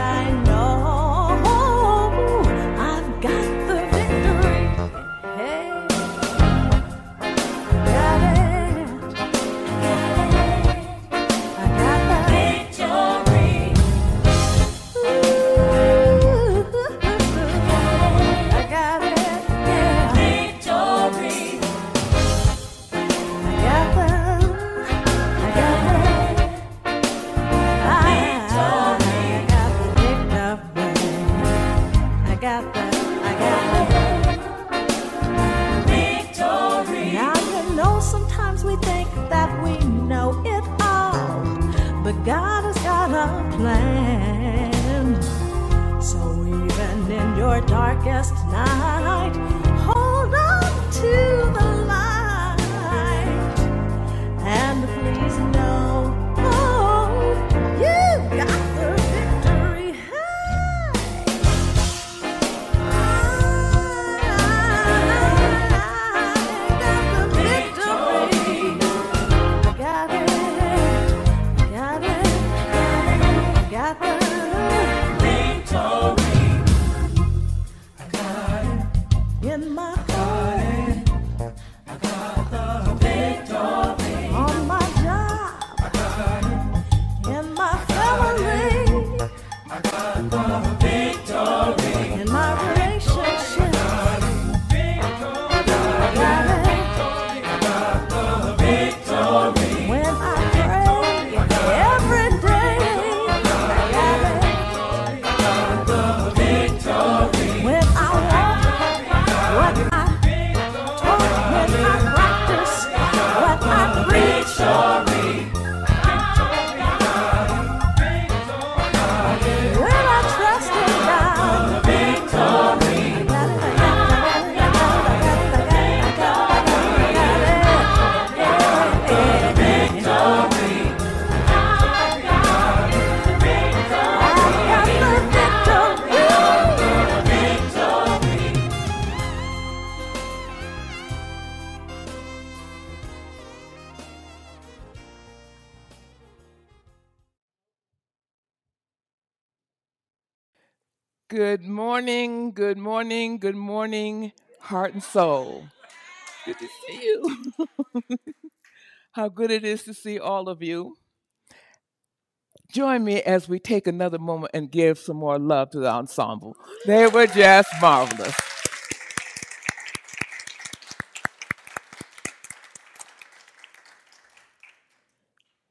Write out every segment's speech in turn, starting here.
Good morning, good morning, good morning, heart and soul. Good to see you. How good it is to see all of you. Join me as we take another moment and give some more love to the ensemble. They were just marvelous.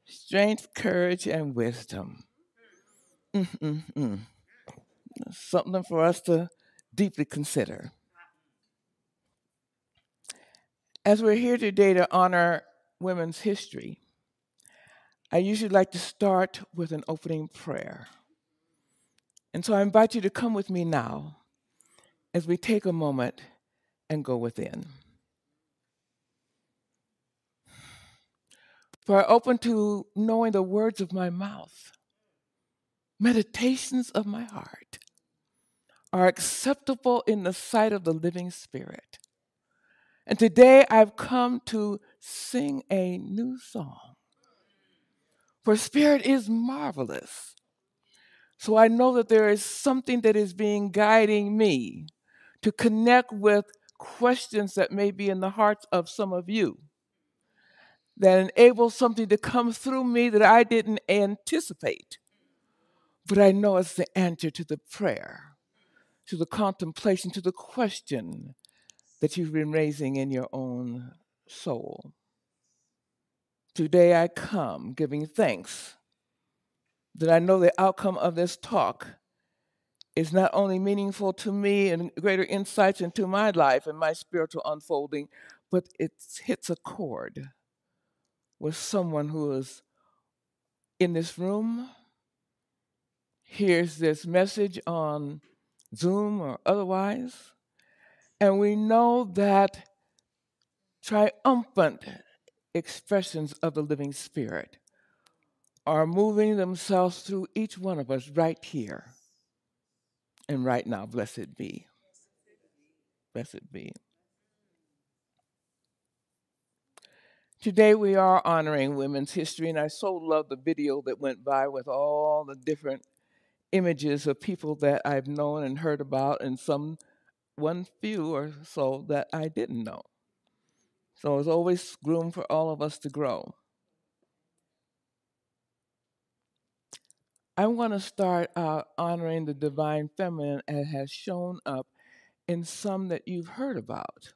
Strength, courage, and wisdom. Mm-mm-mm something for us to deeply consider. As we're here today to honor women's history, I usually like to start with an opening prayer. And so I invite you to come with me now as we take a moment and go within. For I open to knowing the words of my mouth, meditations of my heart are acceptable in the sight of the living Spirit. And today I've come to sing a new song. For Spirit is marvelous. So I know that there is something that is being guiding me to connect with questions that may be in the hearts of some of you that enables something to come through me that I didn't anticipate. But I know it's the answer to the prayer to the contemplation, to the question that you've been raising in your own soul. Today I come giving thanks that I know the outcome of this talk is not only meaningful to me and greater insights into my life and my spiritual unfolding, but it hits a chord with someone who is in this room, hears this message on Zoom or otherwise. And we know that triumphant expressions of the living spirit are moving themselves through each one of us right here and right now. Blessed be. Blessed be. Today we are honoring women's history, and I so love the video that went by with all the different images of people that I've known and heard about, and some one few or so that I didn't know. So there's always room for all of us to grow. I want to start honoring the divine feminine as has shown up in some that you've heard about.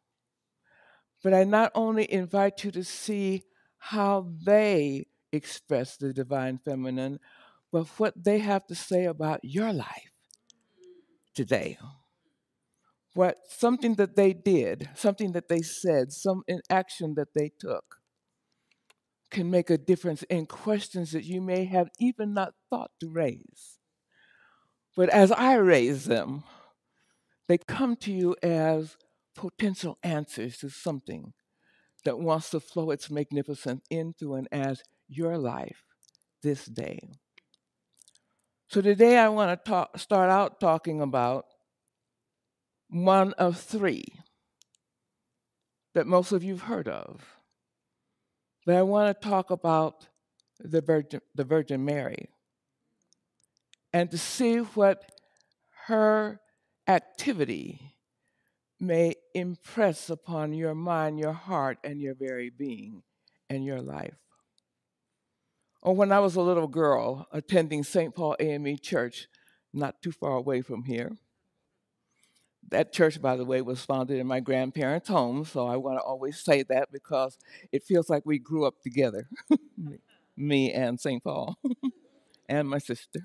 But I not only invite you to see how they express the divine feminine, but what they have to say about your life today. What something that they did, something that they said, some action that they took can make a difference in questions that you may have even not thought to raise. But as I raise them, they come to you as potential answers to something that wants to flow its magnificence into and as your life this day. So today I want to talk, start out talking about one of three that most of you've heard of. But I want to talk about the Virgin, the Virgin Mary and to see what her activity may impress upon your mind, your heart, and your very being and your life. Or when I was a little girl attending St. Paul AME Church, not too far away from here. That church, by the way, was founded in my grandparents' home, so I want to always say that because it feels like we grew up together, me and St. Paul, and my sister.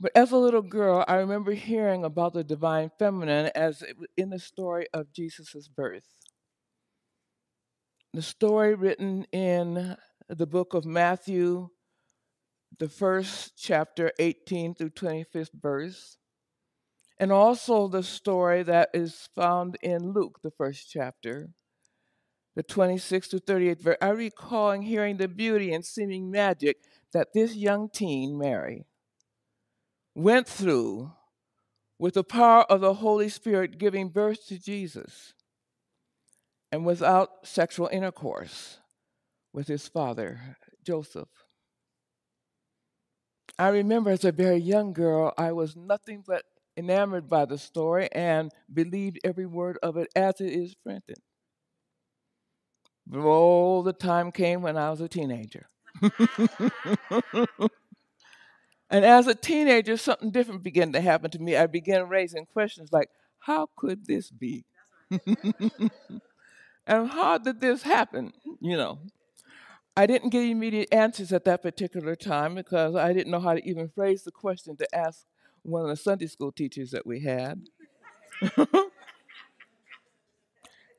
But as a little girl, I remember hearing about the divine feminine as in the story of Jesus' birth. The story written in the book of Matthew, the first chapter, 18 through 25th verse, and also the story that is found in Luke, the first chapter, the 26th to 38th verse. I recall hearing the beauty and seeming magic that this young teen, Mary, went through with the power of the Holy Spirit giving birth to Jesus and without sexual intercourse with his father, Joseph. I remember as a very young girl, I was nothing but enamored by the story and believed every word of it as it is printed. But all the time came when I was a teenager. And as a teenager, something different began to happen to me. I began raising questions like, how could this be? and how did this happen? You know, I didn't get immediate answers at that particular time because I didn't know how to even phrase the question to ask one of the Sunday school teachers that we had.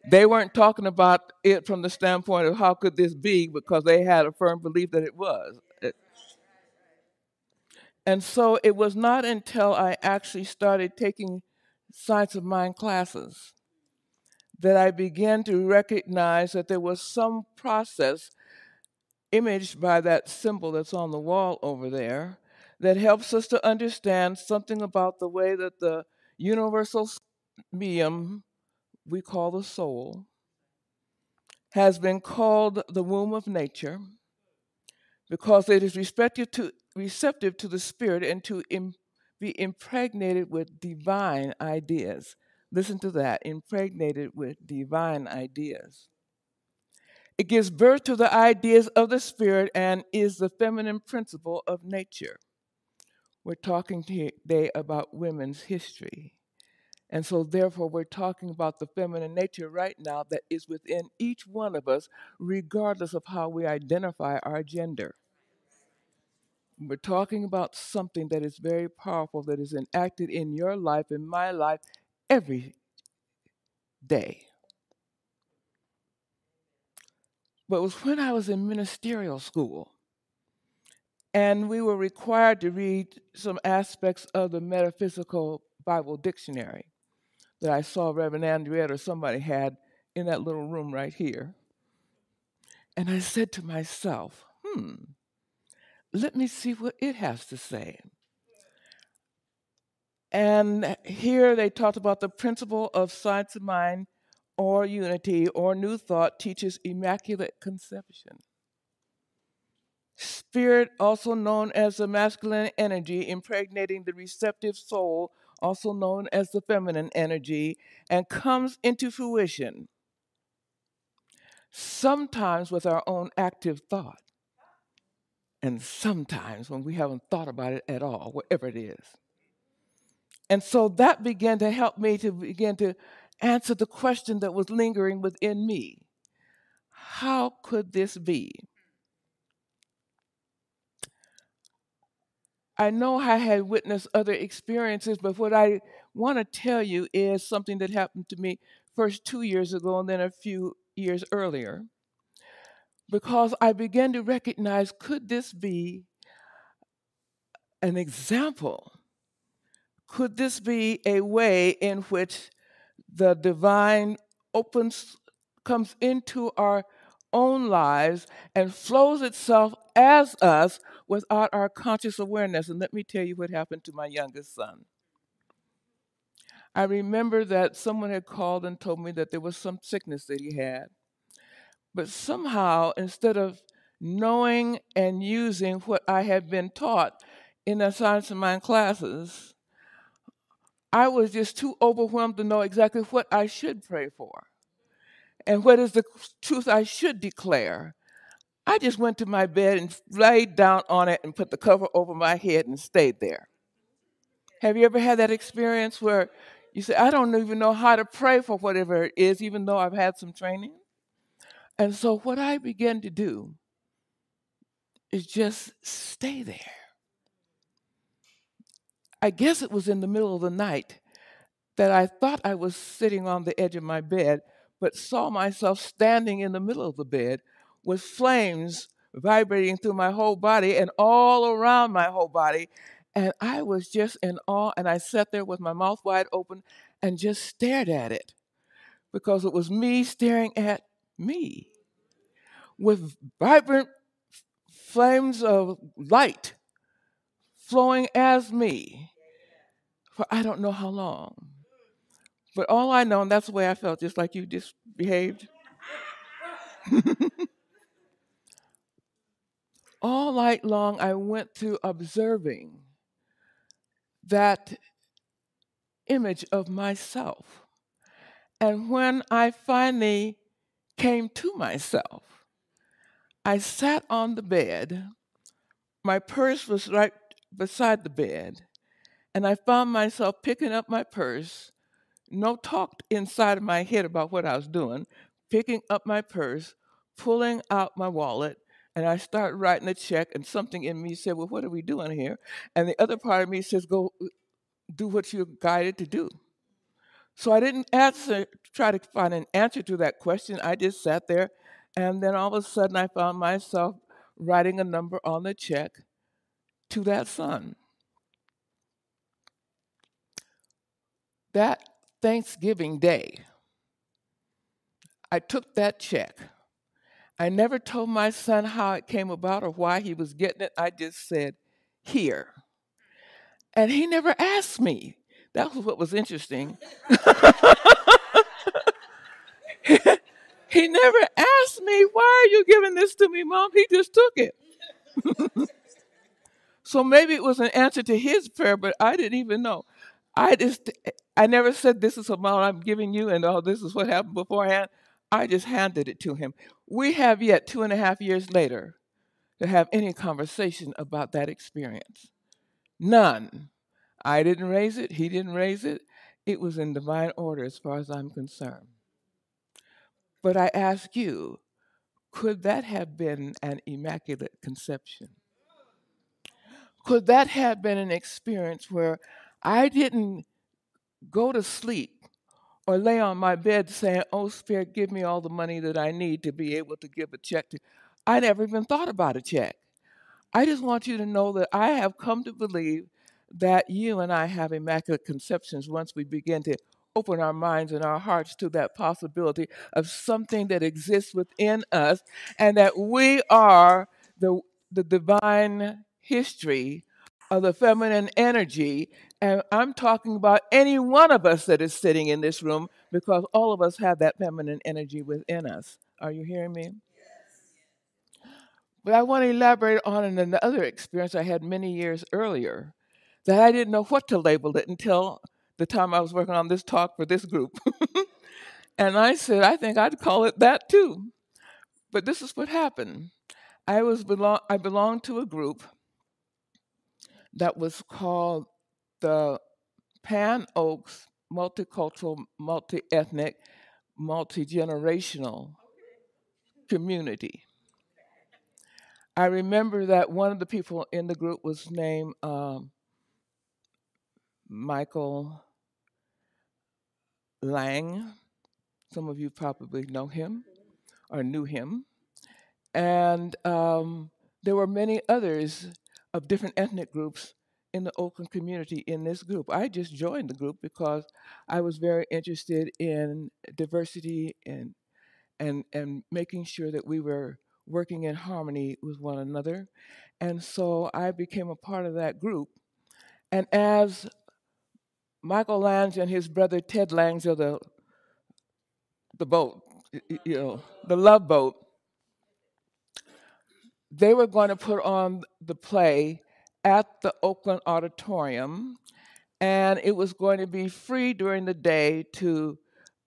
they weren't talking about it from the standpoint of how could this be because they had a firm belief that it was. And so it was not until I actually started taking science of mind classes that I began to recognize that there was some process imaged by that symbol that's on the wall over there that helps us to understand something about the way that the universal medium we call the soul has been called the womb of nature because it is receptive to, receptive to the Spirit and to Im, be impregnated with divine ideas. Listen to that impregnated with divine ideas. It gives birth to the ideas of the Spirit and is the feminine principle of nature. We're talking today about women's history. And so, therefore, we're talking about the feminine nature right now that is within each one of us, regardless of how we identify our gender. We're talking about something that is very powerful, that is enacted in your life, in my life, every day. But it was when I was in ministerial school, and we were required to read some aspects of the Metaphysical Bible Dictionary that I saw Reverend Andriette or somebody had in that little room right here. And I said to myself, hmm, let me see what it has to say. And here they talked about the principle of science of mind or unity or new thought teaches immaculate conception. Spirit, also known as the masculine energy, impregnating the receptive soul, also known as the feminine energy, and comes into fruition, sometimes with our own active thought, and sometimes when we haven't thought about it at all, whatever it is. And so that began to help me to begin to answer the question that was lingering within me How could this be? I know I had witnessed other experiences, but what I want to tell you is something that happened to me first two years ago and then a few years earlier. Because I began to recognize could this be an example? Could this be a way in which the divine opens, comes into our own lives and flows itself as us without our conscious awareness. And let me tell you what happened to my youngest son. I remember that someone had called and told me that there was some sickness that he had. But somehow, instead of knowing and using what I had been taught in the Science of Mind classes, I was just too overwhelmed to know exactly what I should pray for and what is the truth I should declare. I just went to my bed and laid down on it and put the cover over my head and stayed there. Have you ever had that experience where you say, I don't even know how to pray for whatever it is, even though I've had some training? And so, what I began to do is just stay there. I guess it was in the middle of the night that I thought I was sitting on the edge of my bed, but saw myself standing in the middle of the bed with flames vibrating through my whole body and all around my whole body. And I was just in awe, and I sat there with my mouth wide open and just stared at it because it was me staring at me with vibrant flames of light flowing as me for I don't know how long. But all I know, and that's the way I felt, just like you just behaved. all night long, I went through observing that image of myself. And when I finally came to myself, I sat on the bed. My purse was right beside the bed. And I found myself picking up my purse, no talk inside of my head about what I was doing, picking up my purse, pulling out my wallet, and I start writing a check, and something in me said, Well, what are we doing here? And the other part of me says, Go uh, do what you're guided to do. So I didn't answer, try to find an answer to that question. I just sat there, and then all of a sudden I found myself writing a number on the check to that son. That Thanksgiving Day, I took that check. I never told my son how it came about or why he was getting it. I just said, Here. And he never asked me. That was what was interesting. he never asked me, Why are you giving this to me, mom? He just took it. so maybe it was an answer to his prayer, but I didn't even know. I just, I never said this is amount I'm giving you and oh, this is what happened beforehand. I just handed it to him. We have yet two and a half years later to have any conversation about that experience. None. I didn't raise it, he didn't raise it. It was in divine order as far as I'm concerned. But I ask you, could that have been an immaculate conception? Could that have been an experience where I didn't go to sleep or lay on my bed saying, Oh, Spirit, give me all the money that I need to be able to give a check to. I never even thought about a check. I just want you to know that I have come to believe that you and I have immaculate conceptions once we begin to open our minds and our hearts to that possibility of something that exists within us and that we are the, the divine history of the feminine energy. And I'm talking about any one of us that is sitting in this room because all of us have that feminine energy within us. Are you hearing me? But I want to elaborate on another experience I had many years earlier that I didn't know what to label it until the time I was working on this talk for this group. and I said, I think I'd call it that too. But this is what happened. I was belong I belonged to a group that was called the Pan Oaks Multicultural, Multi Ethnic, Multi Generational Community. I remember that one of the people in the group was named um, Michael Lange. Some of you probably know him or knew him. And um, there were many others of different ethnic groups in the Oakland community in this group. I just joined the group because I was very interested in diversity and and and making sure that we were working in harmony with one another. And so I became a part of that group. And as Michael Lange and his brother Ted Lange of the the boat, you know, the love boat, they were going to put on the play at the Oakland Auditorium, and it was going to be free during the day to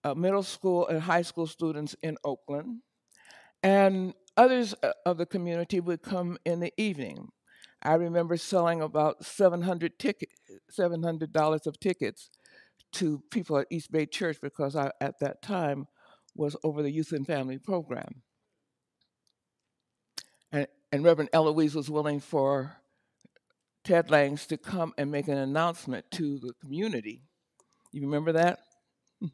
uh, middle school and high school students in Oakland. And others uh, of the community would come in the evening. I remember selling about 700 ticket, $700 of tickets to people at East Bay Church because I, at that time, was over the youth and family program. And, and Reverend Eloise was willing for Ted Lange to come and make an announcement to the community. You remember that?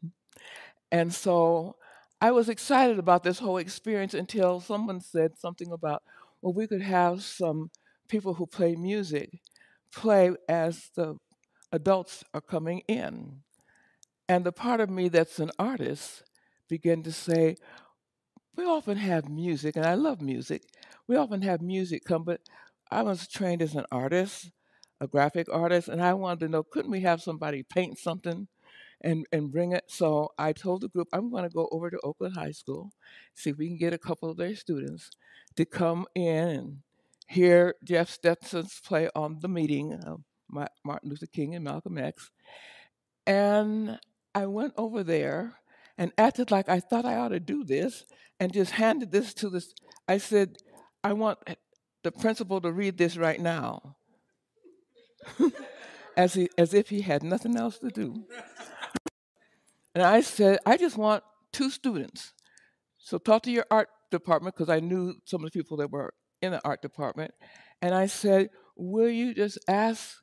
and so I was excited about this whole experience until someone said something about, well, we could have some people who play music play as the adults are coming in. And the part of me that's an artist began to say, we often have music, and I love music. We often have music come, but I was trained as an artist, a graphic artist, and I wanted to know couldn't we have somebody paint something and, and bring it? So I told the group, I'm going to go over to Oakland High School, see if we can get a couple of their students to come in and hear Jeff Stetson's play on the meeting of Martin Luther King and Malcolm X. And I went over there and acted like I thought I ought to do this and just handed this to this. I said, I want the principal to read this right now. as, he, as if he had nothing else to do. And I said, I just want two students. So talk to your art department, because I knew some of the people that were in the art department. And I said, Will you just ask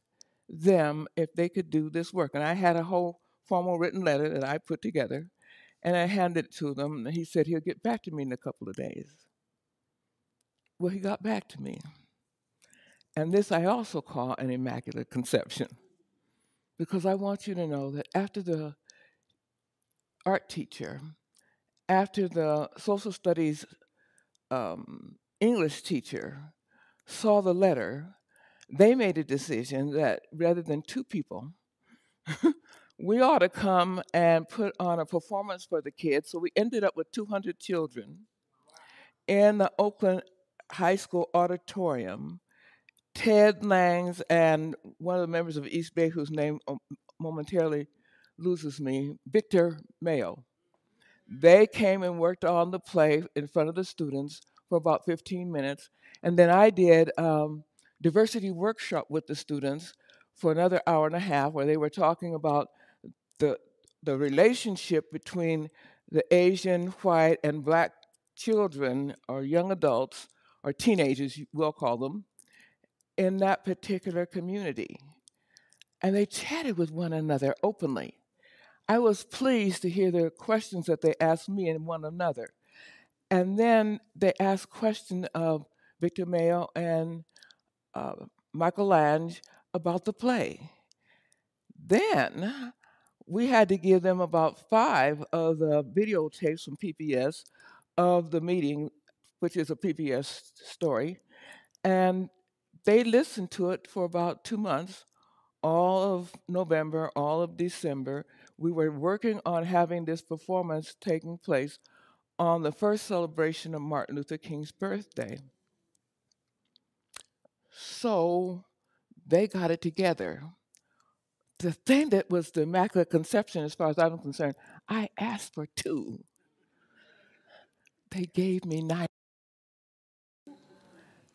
them if they could do this work? And I had a whole formal written letter that I put together. And I handed it to them, and he said he'll get back to me in a couple of days. Well, he got back to me. And this I also call an immaculate conception, because I want you to know that after the art teacher, after the social studies um, English teacher saw the letter, they made a decision that rather than two people, we ought to come and put on a performance for the kids. So we ended up with 200 children in the Oakland High School auditorium. Ted Lange and one of the members of East Bay, whose name um, momentarily loses me, Victor Mayo. They came and worked on the play in front of the students for about 15 minutes. And then I did um, diversity workshop with the students for another hour and a half where they were talking about the, the relationship between the Asian, white, and black children or young adults or teenagers, we'll call them, in that particular community. And they chatted with one another openly. I was pleased to hear the questions that they asked me and one another. And then they asked questions of Victor Mayo and uh, Michael Lange about the play. Then we had to give them about five of the videotapes from PBS of the meeting, which is a PBS story. And they listened to it for about two months, all of November, all of December. We were working on having this performance taking place on the first celebration of Martin Luther King's birthday. So they got it together. The thing that was the Immaculate Conception, as far as I'm concerned, I asked for two. They gave me nine.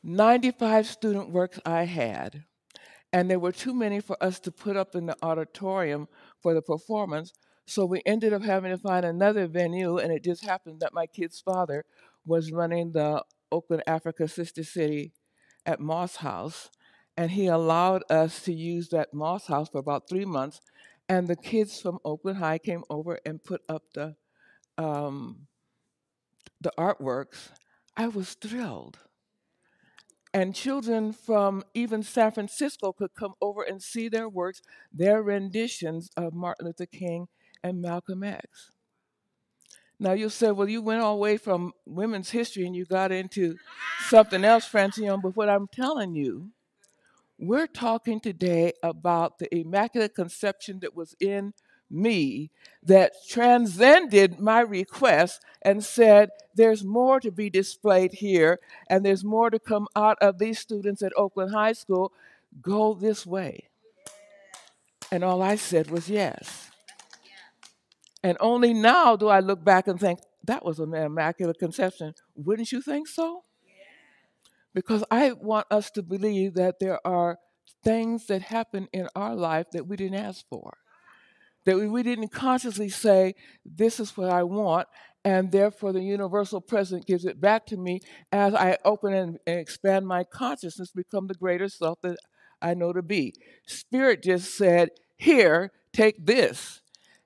95 student works I had, and there were too many for us to put up in the auditorium for the performance. So we ended up having to find another venue, and it just happened that my kid's father was running the Oakland Africa Sister City at Moss House, and he allowed us to use that Moss House for about three months. And the kids from Oakland High came over and put up the um, the artworks. I was thrilled. And children from even San Francisco could come over and see their works, their renditions of Martin Luther King and Malcolm X. Now you say, well, you went all the way from women's history and you got into something else, Francione, but what I'm telling you we're talking today about the Immaculate Conception that was in me that transcended my request and said, There's more to be displayed here, and there's more to come out of these students at Oakland High School. Go this way. And all I said was yes. And only now do I look back and think, that was an immaculate conception. Wouldn't you think so? Because I want us to believe that there are things that happen in our life that we didn't ask for. That we, we didn't consciously say, This is what I want, and therefore the universal present gives it back to me as I open and, and expand my consciousness, become the greater self that I know to be. Spirit just said, Here, take this.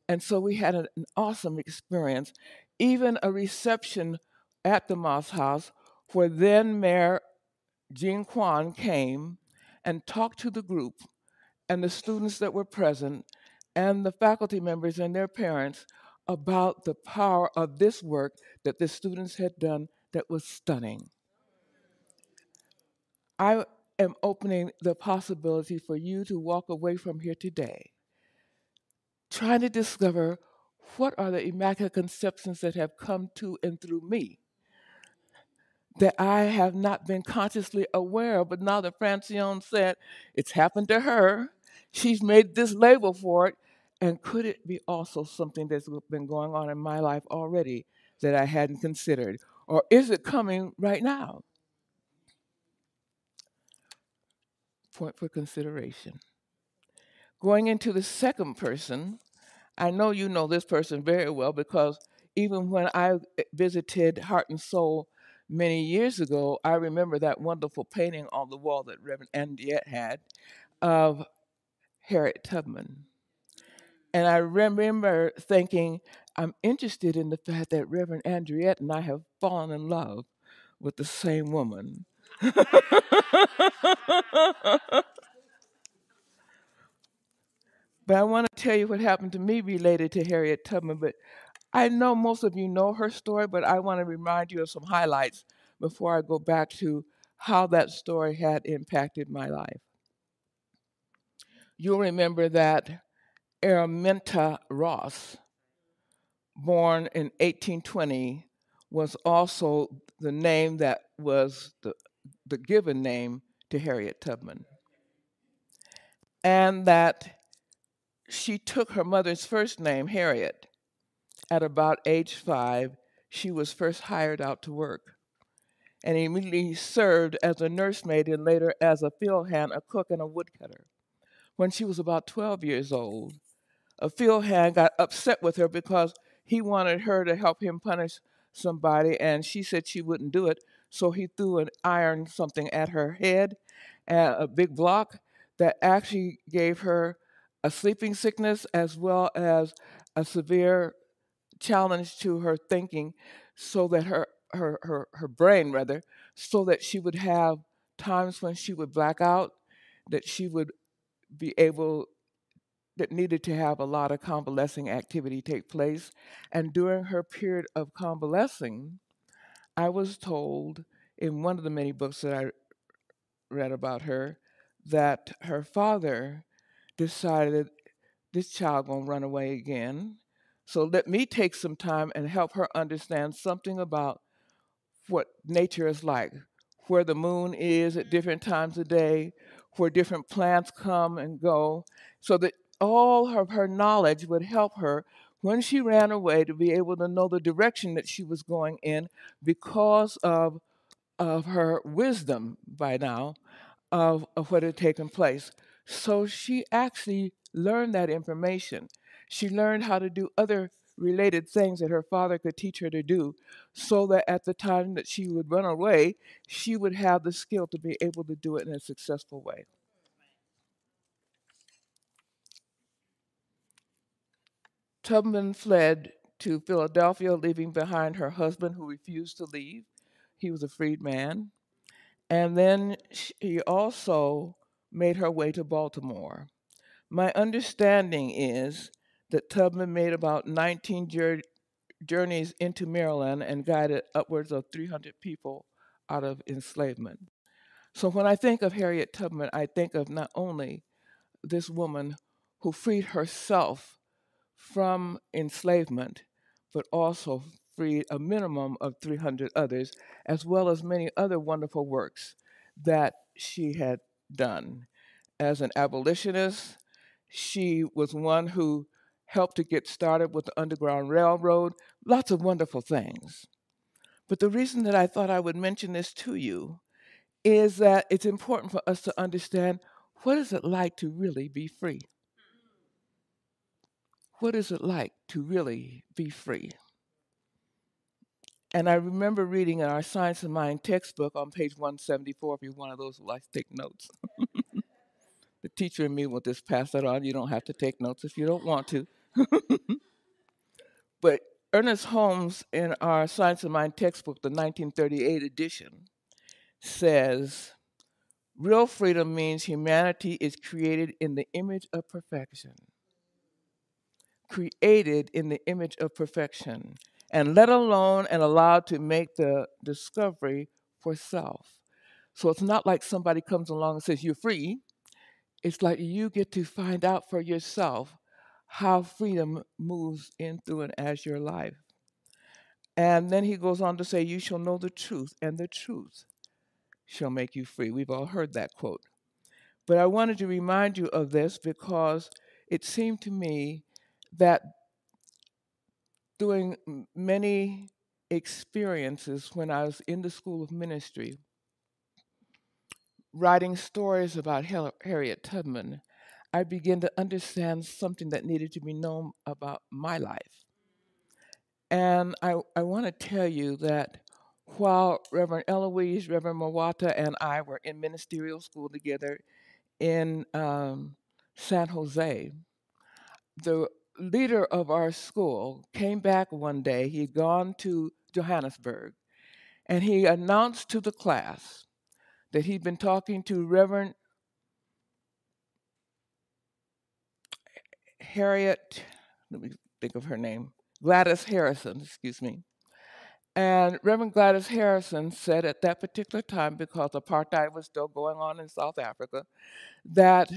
And so we had an, an awesome experience, even a reception at the Moss House where then Mayor Jean Quan came and talked to the group and the students that were present and the faculty members and their parents about the power of this work that the students had done that was stunning. I am opening the possibility for you to walk away from here today trying to discover what are the immaculate conceptions that have come to and through me that I have not been consciously aware of. But now that Francione said it's happened to her, she's made this label for it. And could it be also something that's been going on in my life already that I hadn't considered? Or is it coming right now? Point for consideration. Going into the second person, I know you know this person very well because even when I eh, visited Heart and Soul many years ago, I remember that wonderful painting on the wall that Reverend Andriette had of Harriet Tubman. And I remember thinking, I'm interested in the fact that Reverend Andriette and I have fallen in love with the same woman. but I want to tell you what happened to me related to Harriet Tubman. But I know most of you know her story, but I want to remind you of some highlights before I go back to how that story had impacted my life. You'll remember that Araminta Ross, born in 1820, was also the name that was the, the given name to Harriet Tubman. And that she took her mother's first name, Harriet, at about age five, she was first hired out to work and immediately served as a nursemaid and later as a field hand, a cook, and a woodcutter. When she was about 12 years old, a field hand got upset with her because he wanted her to help him punish somebody, and she said she wouldn't do it. So he threw an iron something at her head, a big block that actually gave her a sleeping sickness as well as a severe challenge to her thinking so that her her her, her brain rather so that she would have times when she would black out that she would be able that needed to have a lot of convalescing activity take place and during her period of convalescing i was told in one of the many books that i read about her that her father decided this child gonna run away again. So let me take some time and help her understand something about what nature is like, where the moon is at different times of day, where different plants come and go, so that all of her knowledge would help her when she ran away to be able to know the direction that she was going in because of, of her wisdom by now of, of what had taken place. So she actually learned that information. She learned how to do other related things that her father could teach her to do so that at the time that she would run away, she would have the skill to be able to do it in a successful way. Tubman fled to Philadelphia, leaving behind her husband who refused to leave. He was a freed man. And then she also made her way to Baltimore. My understanding is that Tubman made about 19 journeys into Maryland and guided upwards of 300 people out of enslavement. So when I think of Harriet Tubman, I think of not only this woman who freed herself from enslavement, but also freed a minimum of 300 others, as well as many other wonderful works that she had done. As an abolitionist, she was one who helped to get started with the Underground Railroad, lots of wonderful things. But the reason that I thought I would mention this to you is that it's important for us to understand what is it like to really be free? What is it like to really be free? And I remember reading in our Science of Mind textbook on page 174, if you're one of those who likes to take notes. the teacher and me will just pass that on. You don't have to take notes if you don't want to. but Ernest Holmes, in our Science of Mind textbook, the 1938 edition, says real freedom means humanity is created in the image of perfection created in the image of perfection and let alone and allowed to make the discovery for self. So it's not like somebody comes along and says, You're free. It's like you get to find out for yourself how freedom moves in through and as your life. And then he goes on to say, You shall know the truth, and the truth shall make you free. We've all heard that quote. But I wanted to remind you of this because it seemed to me that doing many experiences when I was in the School of Ministry, writing stories about Harriet Tubman, I began to understand something that needed to be known about my life. And I, I want to tell you that while Reverend Eloise, Reverend Mawata, and I were in ministerial school together in um, San Jose, the leader of our school came back one day. He'd gone to Johannesburg and he announced to the class that he'd been talking to Reverend Harriet, let me think of her name, Gladys Harrison, excuse me. And Reverend Gladys Harrison said at that particular time, because apartheid was still going on in South Africa, that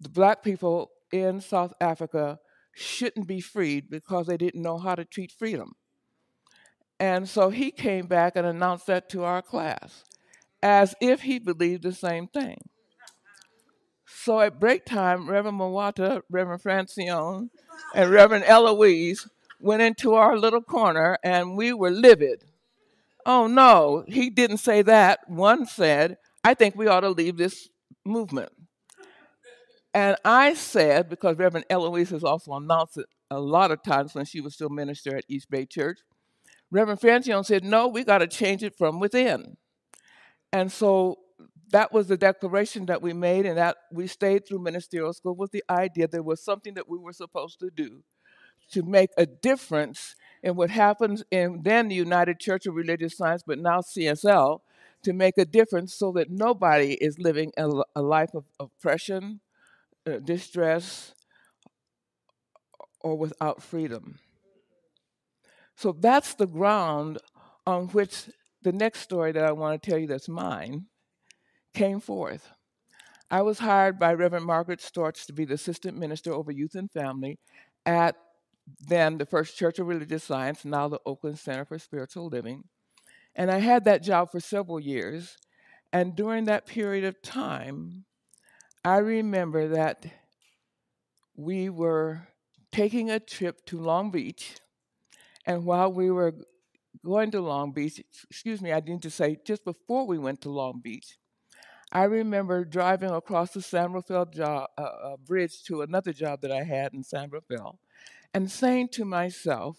the black people in South Africa shouldn't be freed because they didn't know how to treat freedom. And so he came back and announced that to our class as if he believed the same thing. So at break time, Reverend Mawata, Reverend Francione, and Reverend Eloise went into our little corner and we were livid. Oh no, he didn't say that. One said, I think we ought to leave this movement. And I said, because Reverend Eloise has also announced it a lot of times when she was still minister at East Bay Church, Reverend Francione said, no, we got to change it from within. And so that was the declaration that we made, and that we stayed through ministerial school with the idea there was something that we were supposed to do to make a difference in what happens in then the United Church of Religious Science, but now CSL, to make a difference so that nobody is living a, a life of oppression, uh, distress or without freedom. So that's the ground on which the next story that I want to tell you that's mine came forth. I was hired by Reverend Margaret Stortz to be the assistant minister over youth and family at then the First Church of Religious Science, now the Oakland Center for Spiritual Living. And I had that job for several years. And during that period of time, I remember that we were taking a trip to Long Beach. And while we were going to Long Beach, excuse me, I need to say, just before we went to Long Beach, I remember driving across the San Rafael job, uh, uh, bridge to another job that I had in San Rafael and saying to myself,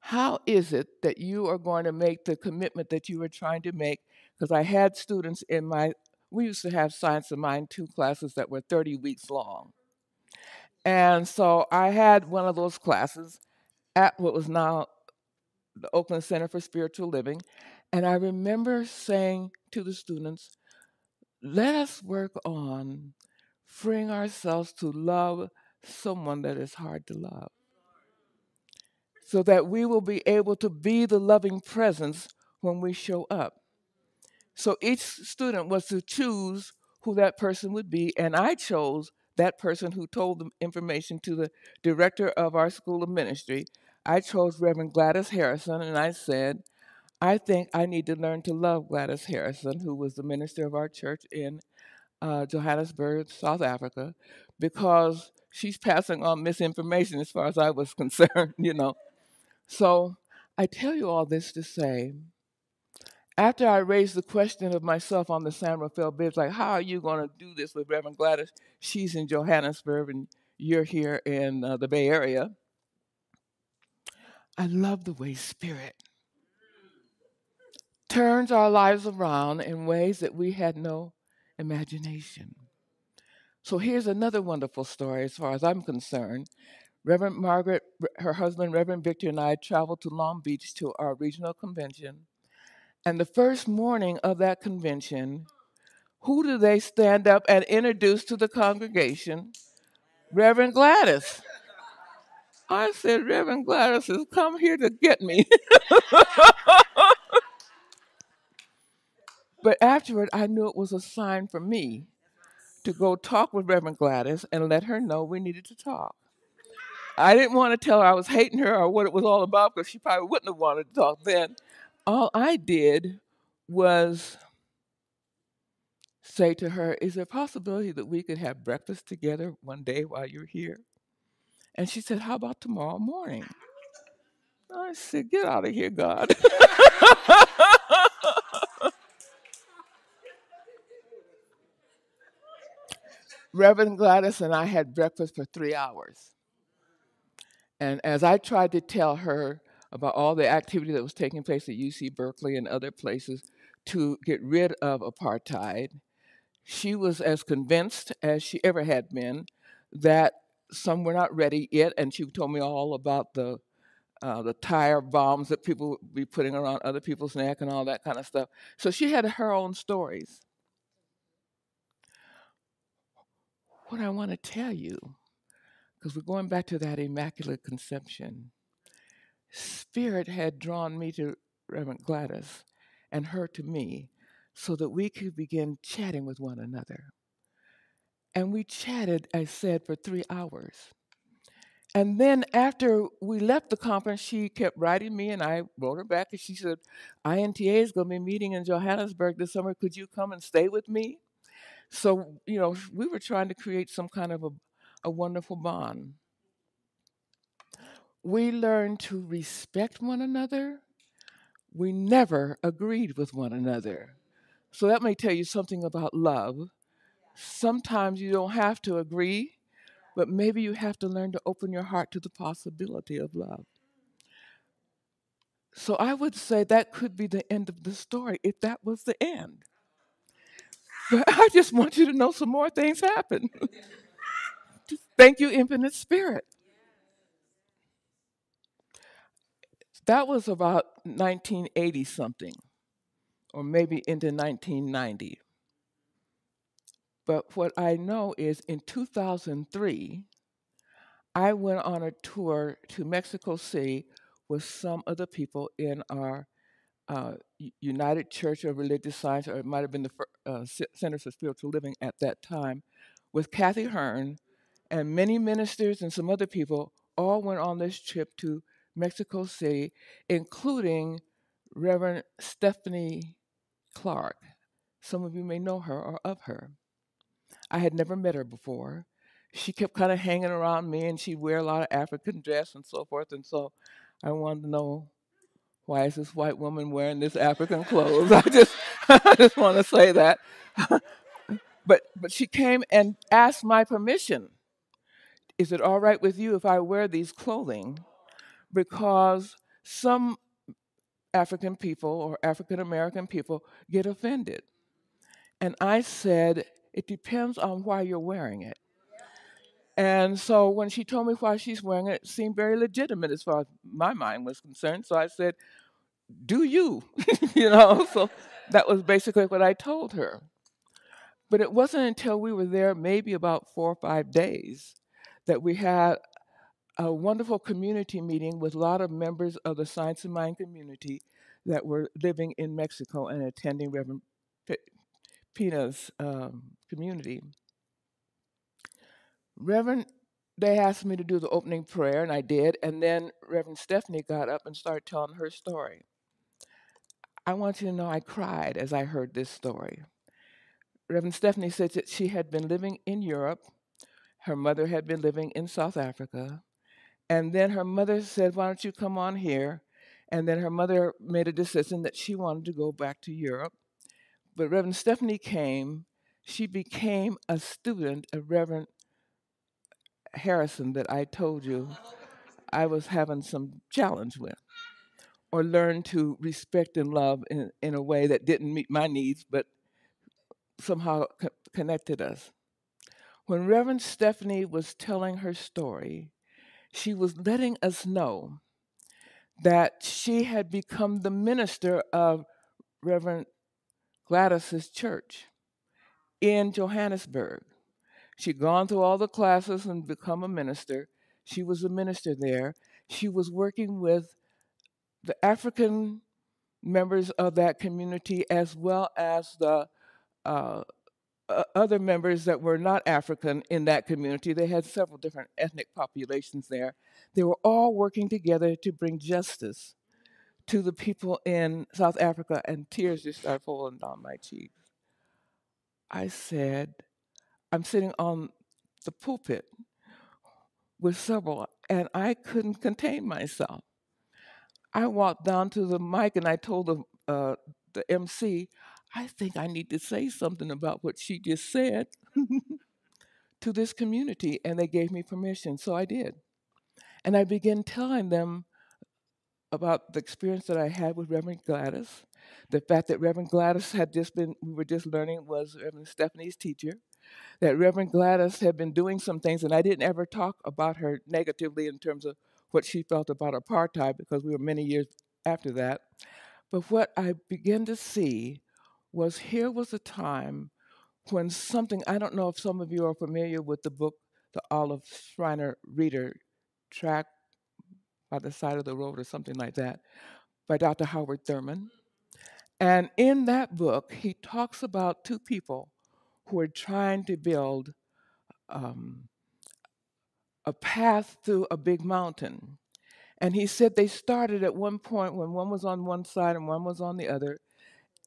how is it that you are going to make the commitment that you were trying to make? Because I had students in my, we used to have Science of Mind 2 classes that were 30 weeks long. And so I had one of those classes at what was now the Oakland Center for Spiritual Living. And I remember saying to the students, let us work on freeing ourselves to love someone that is hard to love. So that we will be able to be the loving presence when we show up. So each student was to choose who that person would be, and I chose that person who told the information to the director of our school of ministry. I chose Reverend Gladys Harrison, and I said, I think I need to learn to love Gladys Harrison, who was the minister of our church in uh, Johannesburg, South Africa, because she's passing on misinformation as far as I was concerned, you know. So I tell you all this to say, after I raised the question of myself on the San Rafael bridge, like, how are you going to do this with Reverend Gladys? She's in Johannesburg and you're here in uh, the Bay Area. I love the way Spirit turns our lives around in ways that we had no imagination. So here's another wonderful story as far as I'm concerned. Reverend Margaret, her husband, Reverend Victor, and I traveled to Long Beach to our regional convention. And the first morning of that convention, who do they stand up and introduce to the congregation? Reverend Gladys. I said, Reverend Gladys has come here to get me. but afterward, I knew it was a sign for me to go talk with Reverend Gladys and let her know we needed to talk. I didn't want to tell her I was hating her or what it was all about because she probably wouldn't have wanted to talk then. All I did was say to her, Is there a possibility that we could have breakfast together one day while you're here? And she said, How about tomorrow morning? I said, Get out of here, God. Reverend Gladys and I had breakfast for three hours. And as I tried to tell her about all the activity that was taking place at UC Berkeley and other places to get rid of apartheid, she was as convinced as she ever had been that some were not ready yet, and she told me all about the uh, the tire bombs that people would be putting around other people's neck and all that kind of stuff. So she had her own stories. What I want to tell you, because we're going back to that Immaculate Conception, Spirit had drawn me to Reverend Gladys and her to me so that we could begin chatting with one another. And we chatted, I said, for three hours. And then after we left the conference, she kept writing me, and I wrote her back, and she said, INTA is going to be meeting in Johannesburg this summer. Could you come and stay with me? So, you know, we were trying to create some kind of a, a wonderful bond. We learned to respect one another. We never agreed with one another. So that may tell you something about love. Sometimes you don't have to agree, but maybe you have to learn to open your heart to the possibility of love. So I would say that could be the end of the story if that was the end. But I just want you to know some more things happen. Thank you, Infinite Spirit. That was about 1980 something or maybe into 1990. But what I know is in 2003, I went on a tour to Mexico City with some of the people in our uh, United Church of Religious Science, or it might have been the uh, Center for Spiritual Living at that time, with Kathy Hearn and many ministers and some other people all went on this trip to Mexico City, including Reverend Stephanie Clark. Some of you may know her or of her. I had never met her before. She kept kind of hanging around me and she'd wear a lot of African dress and so forth. And so I wanted to know why is this white woman wearing this African clothes? I just I just want to say that. but but she came and asked my permission. Is it all right with you if I wear these clothing? Because some African people or African American people get offended. And I said, it depends on why you're wearing it. And so when she told me why she's wearing it, it seemed very legitimate as far as my mind was concerned. So I said, Do you? you know, so that was basically what I told her. But it wasn't until we were there, maybe about four or five days, that we had a wonderful community meeting with a lot of members of the Science of Mind community that were living in Mexico and attending Reverend P- Pina's um, community. Reverend, they asked me to do the opening prayer, and I did. And then Reverend Stephanie got up and started telling her story. I want you to know I cried as I heard this story. Reverend Stephanie said that she had been living in Europe. Her mother had been living in South Africa. And then her mother said, Why don't you come on here? And then her mother made a decision that she wanted to go back to Europe. But Reverend Stephanie came. She became a student of Reverend Harrison that I told you I was having some challenge with, or learned to respect and love in, in a way that didn't meet my needs, but somehow co- connected us. When Reverend Stephanie was telling her story, she was letting us know that she had become the minister of Reverend Gladys's church in Johannesburg. She'd gone through all the classes and become a minister. She was a minister there. She was working with the African members of that community as well as the uh, other members that were not African in that community. They had several different ethnic populations there. They were all working together to bring justice to the people in South Africa, and tears just started falling down my cheeks. I said, I'm sitting on the pulpit with several, and I couldn't contain myself. I walked down to the mic and I told the, uh, the MC, I think I need to say something about what she just said to this community. And they gave me permission, so I did. And I began telling them about the experience that I had with Reverend Gladys, the fact that Reverend Gladys had just been, we were just learning, was Reverend Stephanie's teacher, that Reverend Gladys had been doing some things, and I didn't ever talk about her negatively in terms of what she felt about apartheid because we were many years after that. But what I began to see was here was a time when something, I don't know if some of you are familiar with the book, The Olive Schreiner Reader Track by the Side of the Road or something like that, by Dr. Howard Thurman. And in that book, he talks about two people who are trying to build um, a path through a big mountain. And he said they started at one point when one was on one side and one was on the other,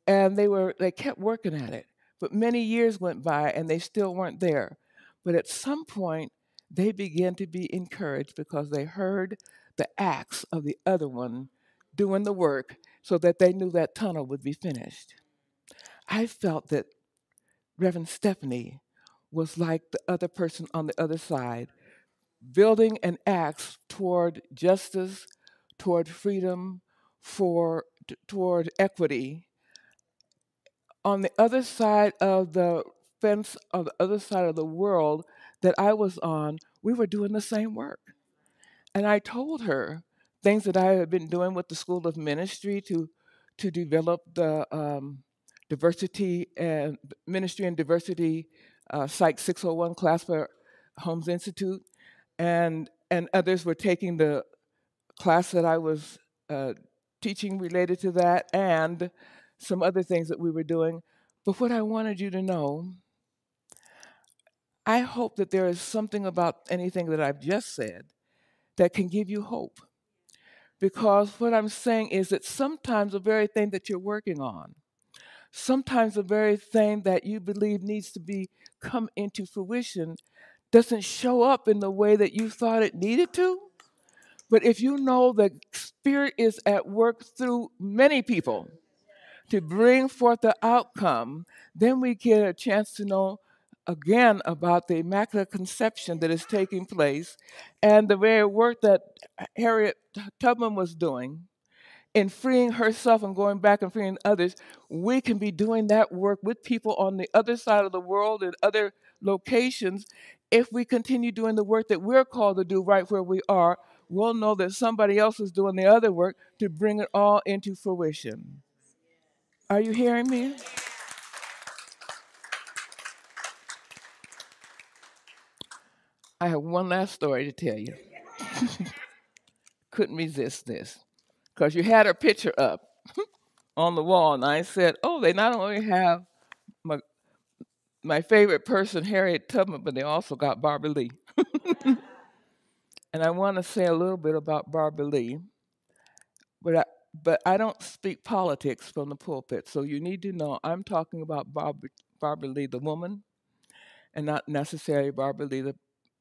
and they were they kept working at it. But many years went by and they still weren't there. But at some point, they began to be encouraged because they heard the acts of the other one doing the work so that they knew that tunnel would be finished. I felt that Reverend Stephanie was like the other person on the other side, building an axe toward justice, toward freedom, for t- toward equity. On the other side of the fence, on the other side of the world that I was on, we were doing the same work. And I told her things that I had been doing with the School of Ministry to to develop the um, diversity and ministry and diversity uh, Psych 601 class for Holmes Institute, and and others were taking the class that I was uh, teaching related to that and some other things that we were doing. But what I wanted you to know, I hope that there is something about anything that I've just said that can give you hope. Because what I'm saying is that sometimes the very thing that you're working on, sometimes the very thing that you believe needs to be come into fruition doesn't show up in the way that you thought it needed to. But if you know the Spirit is at work through many people to bring forth the outcome, then we get a chance to know again about the Immaculate Conception that is taking place and the very work that Harriet Tubman was doing in freeing herself and going back and freeing others. We can be doing that work with people on the other side of the world in other locations if we continue doing the work that we're called to do right where we are we'll know that somebody else is doing the other work to bring it all into fruition. Are you hearing me? I have one last story to tell you. Couldn't resist this because you had her picture up on the wall, and I said, "Oh, they not only have my my favorite person, Harriet Tubman, but they also got Barbara Lee." And I want to say a little bit about Barbara Lee, but I, but I don't speak politics from the pulpit. So you need to know I'm talking about Barbara, Barbara Lee, the woman, and not necessarily Barbara Lee, the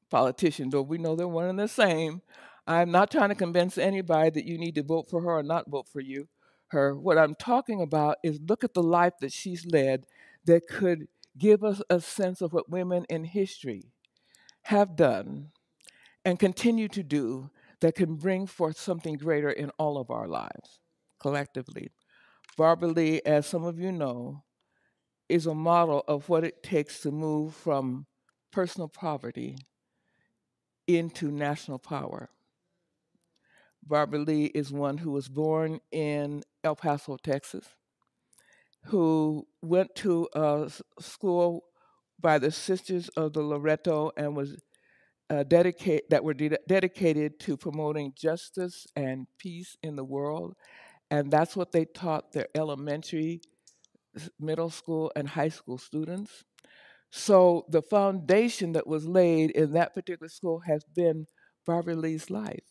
politician, though we know they're one and the same. I'm not trying to convince anybody that you need to vote for her or not vote for you. Her. What I'm talking about is look at the life that she's led that could give us a sense of what women in history have done and continue to do that can bring forth something greater in all of our lives collectively. Barbara Lee, as some of you know, is a model of what it takes to move from personal poverty into national power. Barbara Lee is one who was born in El Paso, Texas, who went to a school by the Sisters of the Loreto and was uh, dedicate that were de- dedicated to promoting justice and peace in the world, and that's what they taught their elementary, middle school, and high school students. So the foundation that was laid in that particular school has been Barbara Lee's life.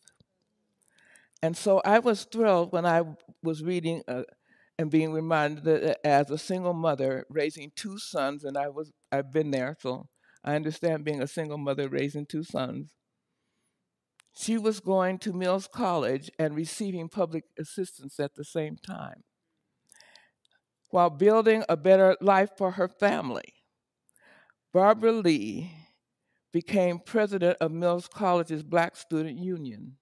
And so I was thrilled when I was reading uh, and being reminded that as a single mother raising two sons, and I was I've been there, so I understand being a single mother raising two sons. She was going to Mills College and receiving public assistance at the same time while building a better life for her family. Barbara Lee became president of Mills College's Black Student Union.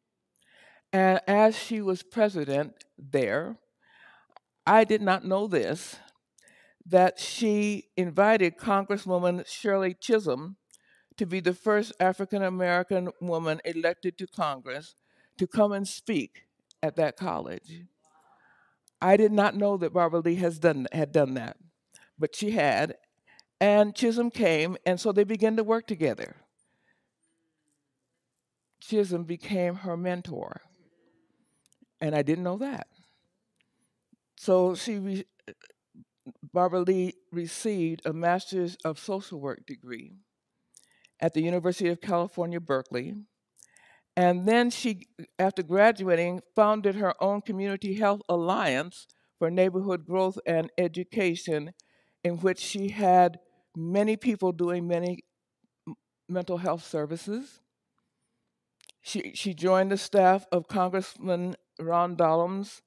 And as she was president there, I did not know this, that she invited Congresswoman Shirley Chisholm to be the first African American woman elected to Congress to come and speak at that college. I did not know that Barbara Lee has done, had done that, but she had. And Chisholm came, and so they began to work together. Chisholm became her mentor, and I didn't know that. So she re- Barbara Lee received a Master's of Social Work degree at the University of California, Berkeley. And then she, after graduating, founded her own Community Health Alliance for Neighborhood Growth and Education, in which she had many people doing many mental health services. She, she joined the staff of Congressman Ron Dellums,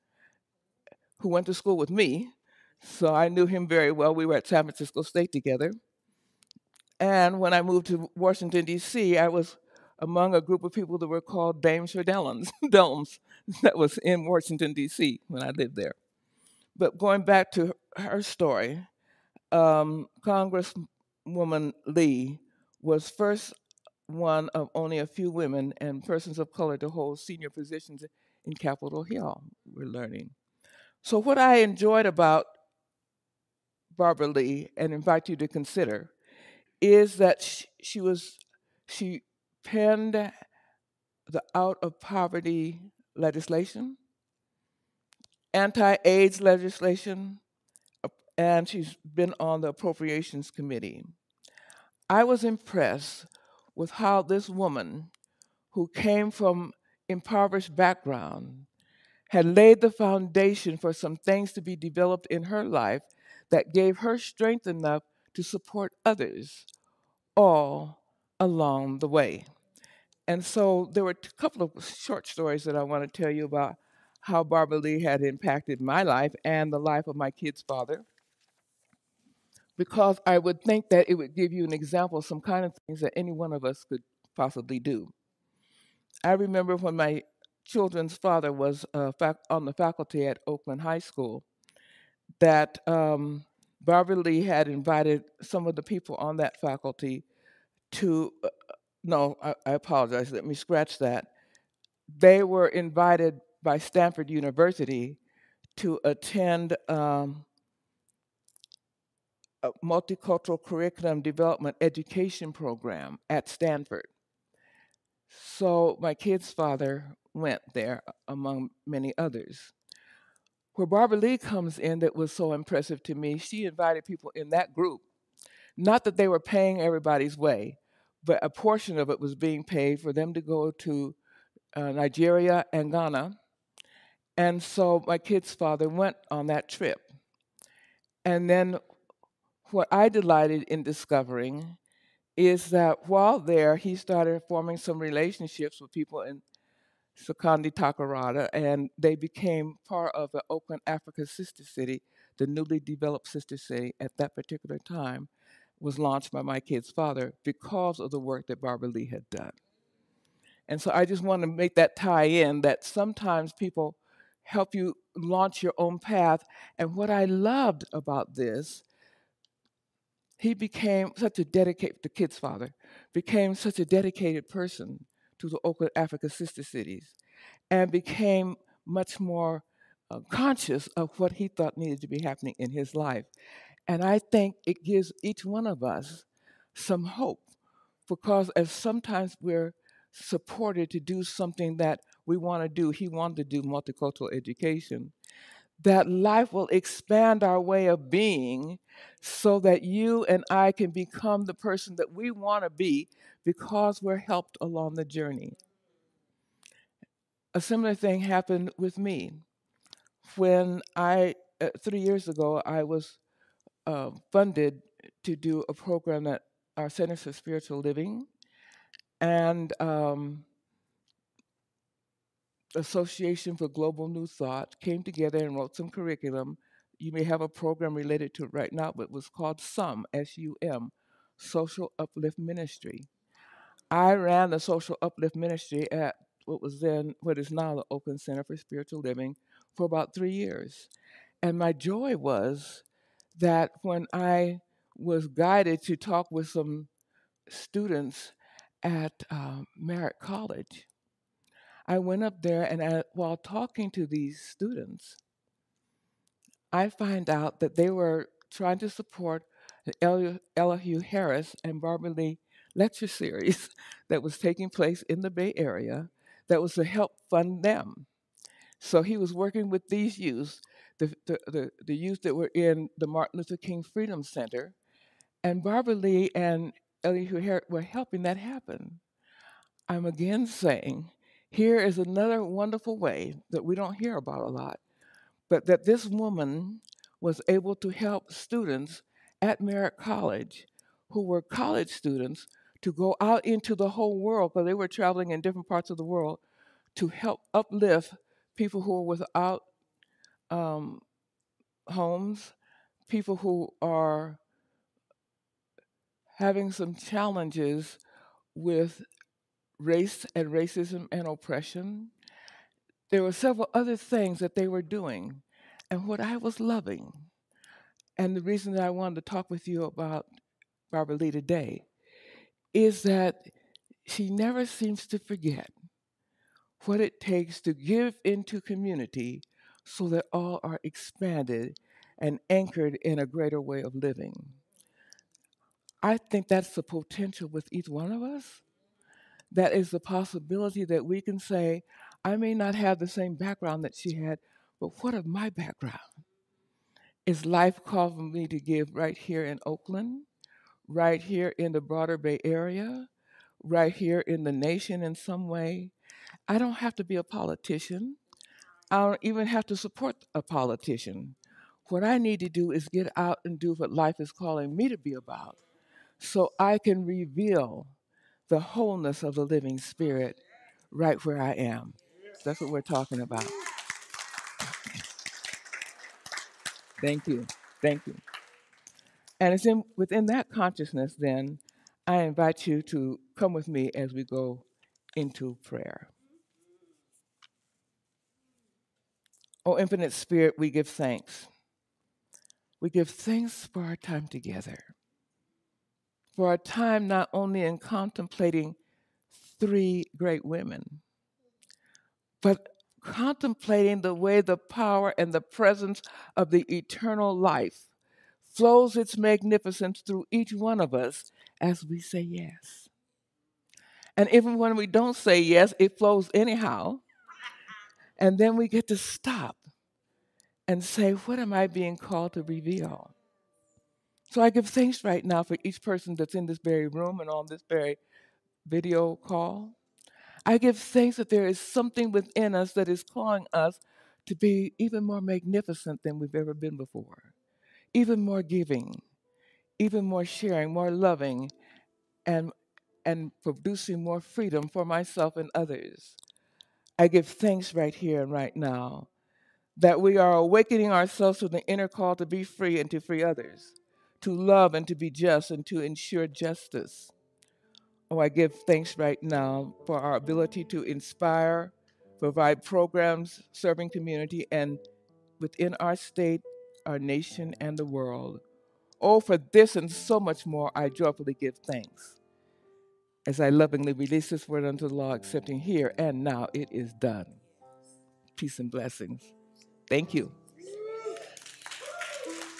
who went to school with me, so I knew him very well. We were at San Francisco State together. And when I moved to Washington, D.C., I was among a group of people that were called Dames for Dellums, Delms, that was in Washington, D.C. when I lived there. But going back to her story, um, Congresswoman Lee was first one of only a few women and persons of color to hold senior positions in Capitol Hill, we're learning. So, what I enjoyed about Barbara Lee and invite you to consider is that she, she was she penned the out of poverty legislation. anti AIDS legislation, and she's been on the Appropriations Committee. I was impressed with how this woman, who came from impoverished background, had laid the foundation for some things to be developed in her life that gave her strength enough to support others all along the way. And so there were a couple of short stories that I want to tell you about how Barbara Lee had impacted my life and the life of my kid's father. Because I would think that it would give you an example of some kind of things that any one of us could possibly do. I remember when my children's father was uh, fac- on the faculty at Oakland High School, that um, Barbara Lee had invited some of the people on that faculty to, uh, no, I, I apologize, let me scratch that. They were invited by Stanford University to attend um, a multicultural curriculum development education program at Stanford. So my kid's father went there, among many others. Where Barbara Lee comes in, that was so impressive to me, she invited people in that group. Not that they were paying everybody's way, but a portion of it was being paid for them to go to uh, Nigeria and Ghana. And so my kid's father went on that trip. And then what I delighted in discovering is that while there, he started forming some relationships with people in Sekondi Takoradi, and they became part of the Oakland Africa Sister City, the newly developed sister city at that particular time was launched by my kid's father because of the work that Barbara Lee had done. And so I just want to make that tie in that sometimes people help you launch your own path. And what I loved about this he became such a dedicated, the kid's father, became such a dedicated person to the Oakland Africa sister cities and became much more uh, conscious of what he thought needed to be happening in his life. And I think it gives each one of us some hope because as sometimes we're supported to do something that we want to do, he wanted to do multicultural education that life will expand our way of being so that you and I can become the person that we want to be because we're helped along the journey. A similar thing happened with me when I, uh, three years ago, I was uh, funded to do a program at our Center for Spiritual Living. And um, Association for Global New Thought came together and wrote some curriculum. You may have a program related to it right now, but it was called SUM, S U M, Social Uplift Ministry. I ran the Social Uplift Ministry at what was then, what is now the Oakland Center for Spiritual Living for about three years. And my joy was that when I was guided to talk with some students at uh, Merritt College, I went up there and I, while talking to these students, I find out that they were trying to support Elihu Harris and Barbara Lee lecture series that was taking place in the Bay Area that was to help fund them. So he was working with these youth, the, the, the, the youth that were in the Martin Luther King Freedom Center, and Barbara Lee and Elihu Harris were helping that happen. I'm again saying here is another wonderful way that we don't hear about a lot, but that this woman was able to help students at Merritt College who were college students to go out into the whole world because they were traveling in different parts of the world to help uplift people who are without um, homes, people who are having some challenges with race and racism and oppression. There were several other things that they were doing. And what I was loving, and the reason that I wanted to talk with you about Barbara Lee today, is that she never seems to forget what it takes to give into community so that all are expanded and anchored in a greater way of living. I think that's the potential with each one of us that is the possibility that we can say, I may not have the same background that she had, But what of my background? Is life calling me to give right here in Oakland, right here in the broader Bay Area, right here in the nation in some way? I don't have to be a politician. I don't even have to support a politician. What I need to do is get out and do what life is calling me to be about so I can reveal the wholeness of the living spirit right where I am. That's what we're talking about. Thank you. Thank you. And it's in, within that consciousness, then, I invite you to come with me as we go into prayer. Oh, infinite spirit, we give thanks. We give thanks for our time together, for our time not only in contemplating three great women, but contemplating the way the power and the presence of the eternal life flows its magnificence through each one of us as we say yes. And even when we don't say yes, it flows anyhow. And then we get to stop and say, What am I being called to reveal? So I give thanks right now for each person that's in this very room and on this very video call. I give thanks that there is something within us that is calling us to be even more magnificent than we've ever been before, even more giving, even more sharing, more loving, and, and producing more freedom for myself and others. I give thanks right here and right now that we are awakening ourselves to the inner call to be free and to free others, to love and to be just and to ensure justice Oh, I give thanks right now for our ability to inspire, provide programs serving community and within our state, our nation, and the world. Oh, for this and so much more, I joyfully give thanks. As I lovingly release this word unto the law, accepting here and now it is done. Peace and blessings. Thank you.